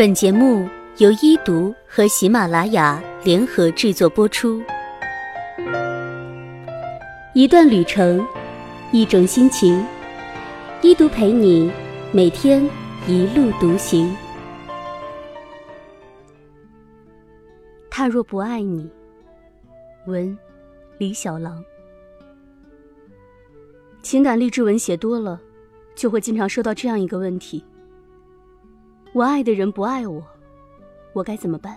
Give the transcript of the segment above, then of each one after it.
本节目由一读和喜马拉雅联合制作播出。一段旅程，一种心情，一读陪你每天一路独行。他若不爱你，文李小狼。情感励志文写多了，就会经常收到这样一个问题。我爱的人不爱我，我该怎么办？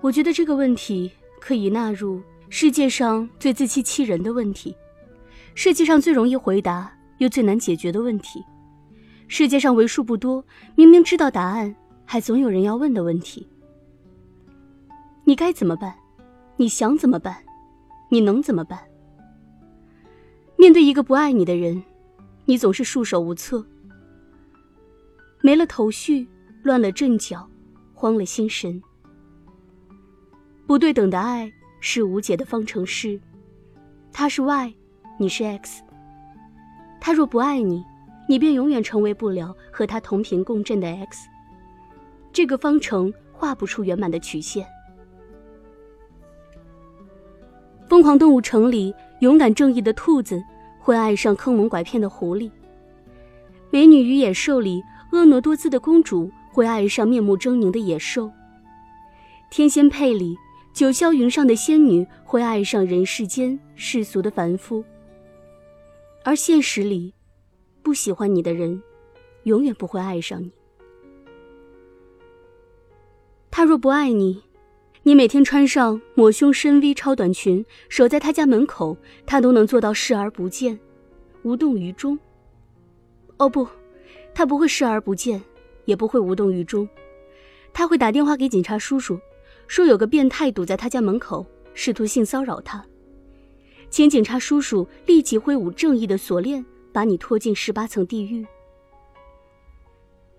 我觉得这个问题可以纳入世界上最自欺欺人的问题，世界上最容易回答又最难解决的问题，世界上为数不多明明知道答案还总有人要问的问题。你该怎么办？你想怎么办？你能怎么办？面对一个不爱你的人，你总是束手无策。没了头绪，乱了阵脚，慌了心神。不对等的爱是无解的方程式，他是 y，你是 x。他若不爱你，你便永远成为不了和他同频共振的 x。这个方程画不出圆满的曲线。疯狂动物城里，勇敢正义的兔子会爱上坑蒙拐骗的狐狸。美女与野兽里。婀娜多姿的公主会爱上面目狰狞的野兽。天仙配里，九霄云上的仙女会爱上人世间世俗的凡夫。而现实里，不喜欢你的人，永远不会爱上你。他若不爱你，你每天穿上抹胸深 V 超短裙，守在他家门口，他都能做到视而不见，无动于衷。哦不。他不会视而不见，也不会无动于衷，他会打电话给警察叔叔，说有个变态堵在他家门口，试图性骚扰他，请警察叔叔立即挥舞正义的锁链，把你拖进十八层地狱。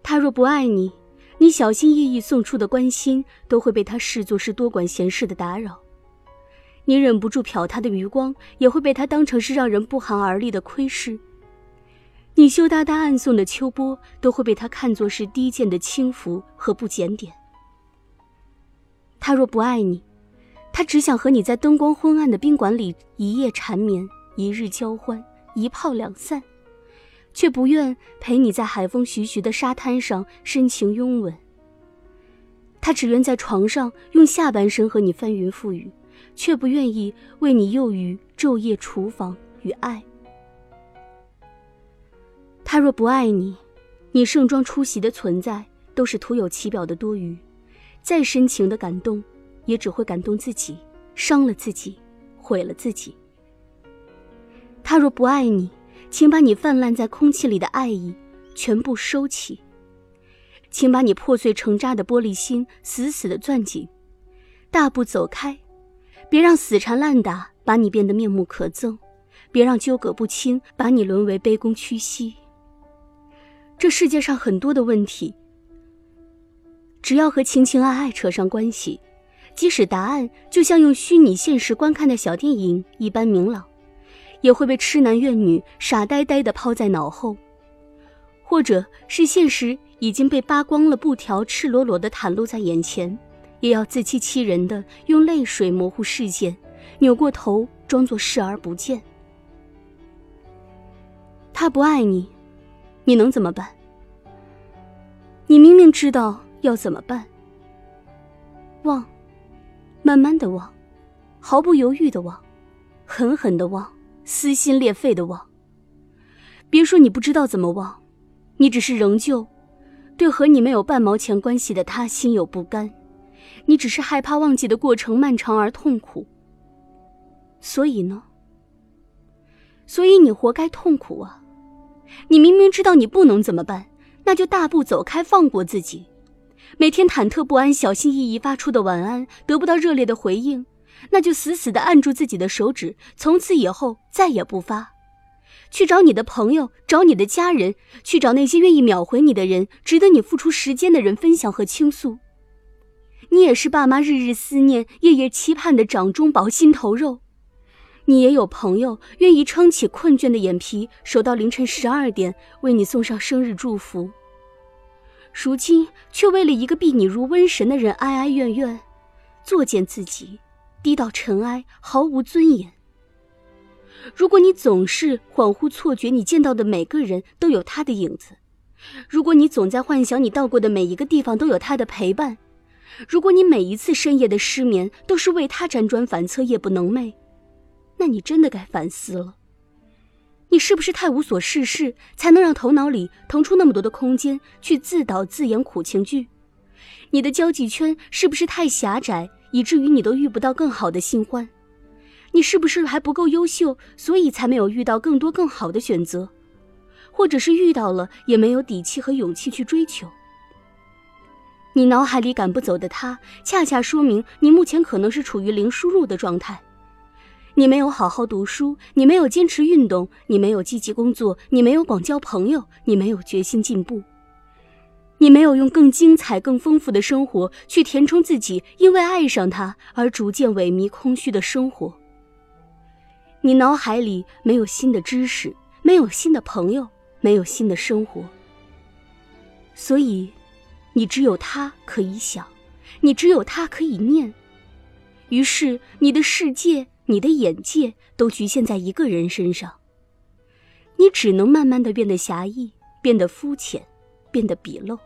他若不爱你，你小心翼翼送出的关心都会被他视作是多管闲事的打扰，你忍不住瞟他的余光，也会被他当成是让人不寒而栗的窥视。你羞答答暗送的秋波，都会被他看作是低贱的轻浮和不检点。他若不爱你，他只想和你在灯光昏暗的宾馆里一夜缠绵，一日交欢，一炮两散，却不愿陪你在海风徐徐的沙滩上深情拥吻。他只愿在床上用下半身和你翻云覆雨，却不愿意为你囿于昼夜厨房与爱。他若不爱你，你盛装出席的存在都是徒有其表的多余，再深情的感动，也只会感动自己，伤了自己，毁了自己。他若不爱你，请把你泛滥在空气里的爱意全部收起，请把你破碎成渣的玻璃心死死的攥紧，大步走开，别让死缠烂打把你变得面目可憎，别让纠葛不清把你沦为卑躬屈膝。这世界上很多的问题，只要和情情爱爱扯上关系，即使答案就像用虚拟现实观看的小电影一般明朗，也会被痴男怨女傻呆呆的抛在脑后，或者是现实已经被扒光了布条，赤裸裸的袒露在眼前，也要自欺欺人的用泪水模糊视线，扭过头装作视而不见。他不爱你。你能怎么办？你明明知道要怎么办。忘，慢慢的忘，毫不犹豫的忘，狠狠的忘，撕心裂肺的忘。别说你不知道怎么忘，你只是仍旧对和你没有半毛钱关系的他心有不甘，你只是害怕忘记的过程漫长而痛苦。所以呢？所以你活该痛苦啊！你明明知道你不能怎么办，那就大步走开，放过自己。每天忐忑不安、小心翼翼发出的晚安得不到热烈的回应，那就死死的按住自己的手指，从此以后再也不发。去找你的朋友，找你的家人，去找那些愿意秒回你的人，值得你付出时间的人分享和倾诉。你也是爸妈日日思念、夜夜期盼的掌中宝、心头肉。你也有朋友愿意撑起困倦的眼皮，守到凌晨十二点为你送上生日祝福，如今却为了一个避你如瘟神的人哀哀怨怨，作践自己，低到尘埃，毫无尊严。如果你总是恍惚错觉，你见到的每个人都有他的影子；如果你总在幻想你到过的每一个地方都有他的陪伴；如果你每一次深夜的失眠都是为他辗转反侧、夜不能寐，那你真的该反思了。你是不是太无所事事，才能让头脑里腾出那么多的空间去自导自演苦情剧？你的交际圈是不是太狭窄，以至于你都遇不到更好的新欢？你是不是还不够优秀，所以才没有遇到更多更好的选择，或者是遇到了也没有底气和勇气去追求？你脑海里赶不走的他，恰恰说明你目前可能是处于零输入的状态。你没有好好读书，你没有坚持运动，你没有积极工作，你没有广交朋友，你没有决心进步，你没有用更精彩、更丰富的生活去填充自己因为爱上他而逐渐萎靡空虚的生活。你脑海里没有新的知识，没有新的朋友，没有新的生活，所以，你只有他可以想，你只有他可以念，于是你的世界、你的眼界都局限在一个人身上。你只能慢慢的变得狭义，变得肤浅，变得鄙陋。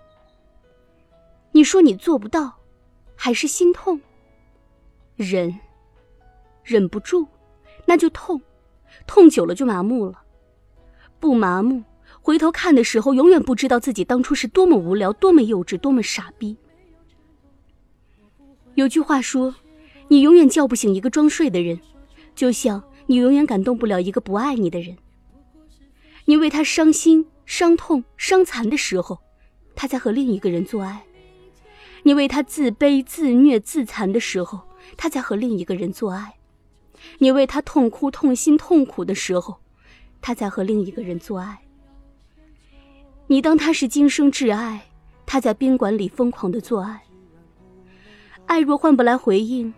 你说你做不到，还是心痛？忍，忍不住。那就痛，痛久了就麻木了。不麻木，回头看的时候，永远不知道自己当初是多么无聊、多么幼稚、多么傻逼。有句话说：“你永远叫不醒一个装睡的人，就像你永远感动不了一个不爱你的人。你为他伤心、伤痛、伤残的时候，他在和另一个人做爱；你为他自卑、自虐、自残的时候，他在和另一个人做爱。”你为他痛哭、痛心、痛苦的时候，他在和另一个人做爱。你当他是今生挚爱，他在宾馆里疯狂的做爱。爱若换不来回应，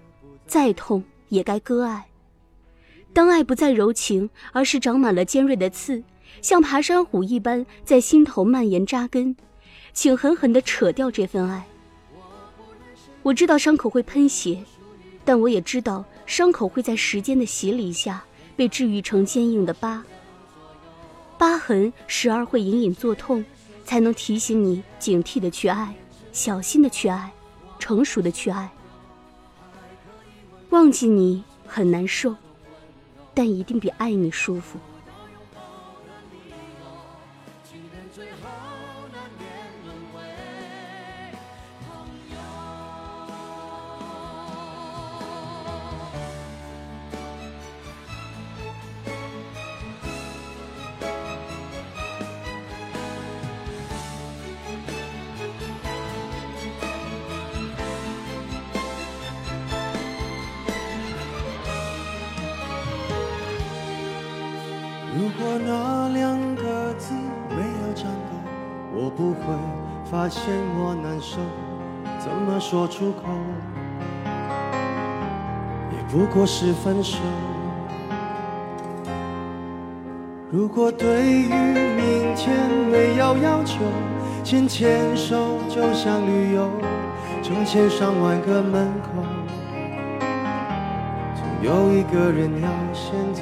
再痛也该割爱。当爱不再柔情，而是长满了尖锐的刺，像爬山虎一般在心头蔓延扎根，请狠狠地扯掉这份爱。我知道伤口会喷血，但我也知道。伤口会在时间的洗礼下被治愈成坚硬的疤。疤痕时而会隐隐作痛，才能提醒你警惕的去爱，小心的去爱，成熟的去爱。忘记你很难受，但一定比爱你舒服。如果那两个字没有颤抖，我不会发现我难受。怎么说出口，也不过是分手。如果对于明天没有要求，牵牵手就像旅游，成千上万个门口，总有一个人要先走。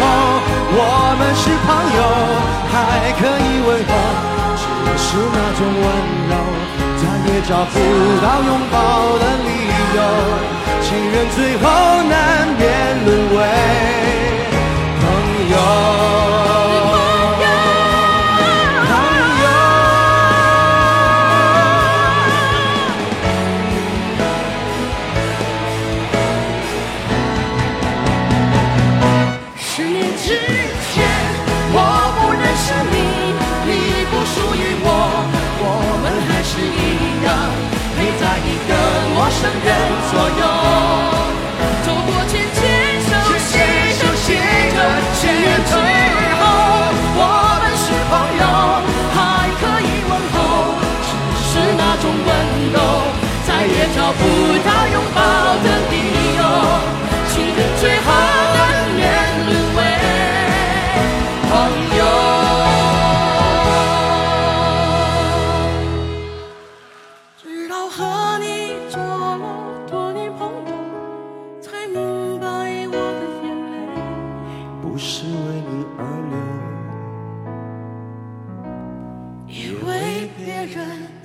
后我们是朋友，还可以问候，只是那种温柔再也找不到拥抱的理由。情人最后难属于我我们还是一样陪在一个陌生人左右。走过渐渐熟悉的街头十之后我们是朋友还可以问候只是那种温柔再也找不到拥抱的也为别人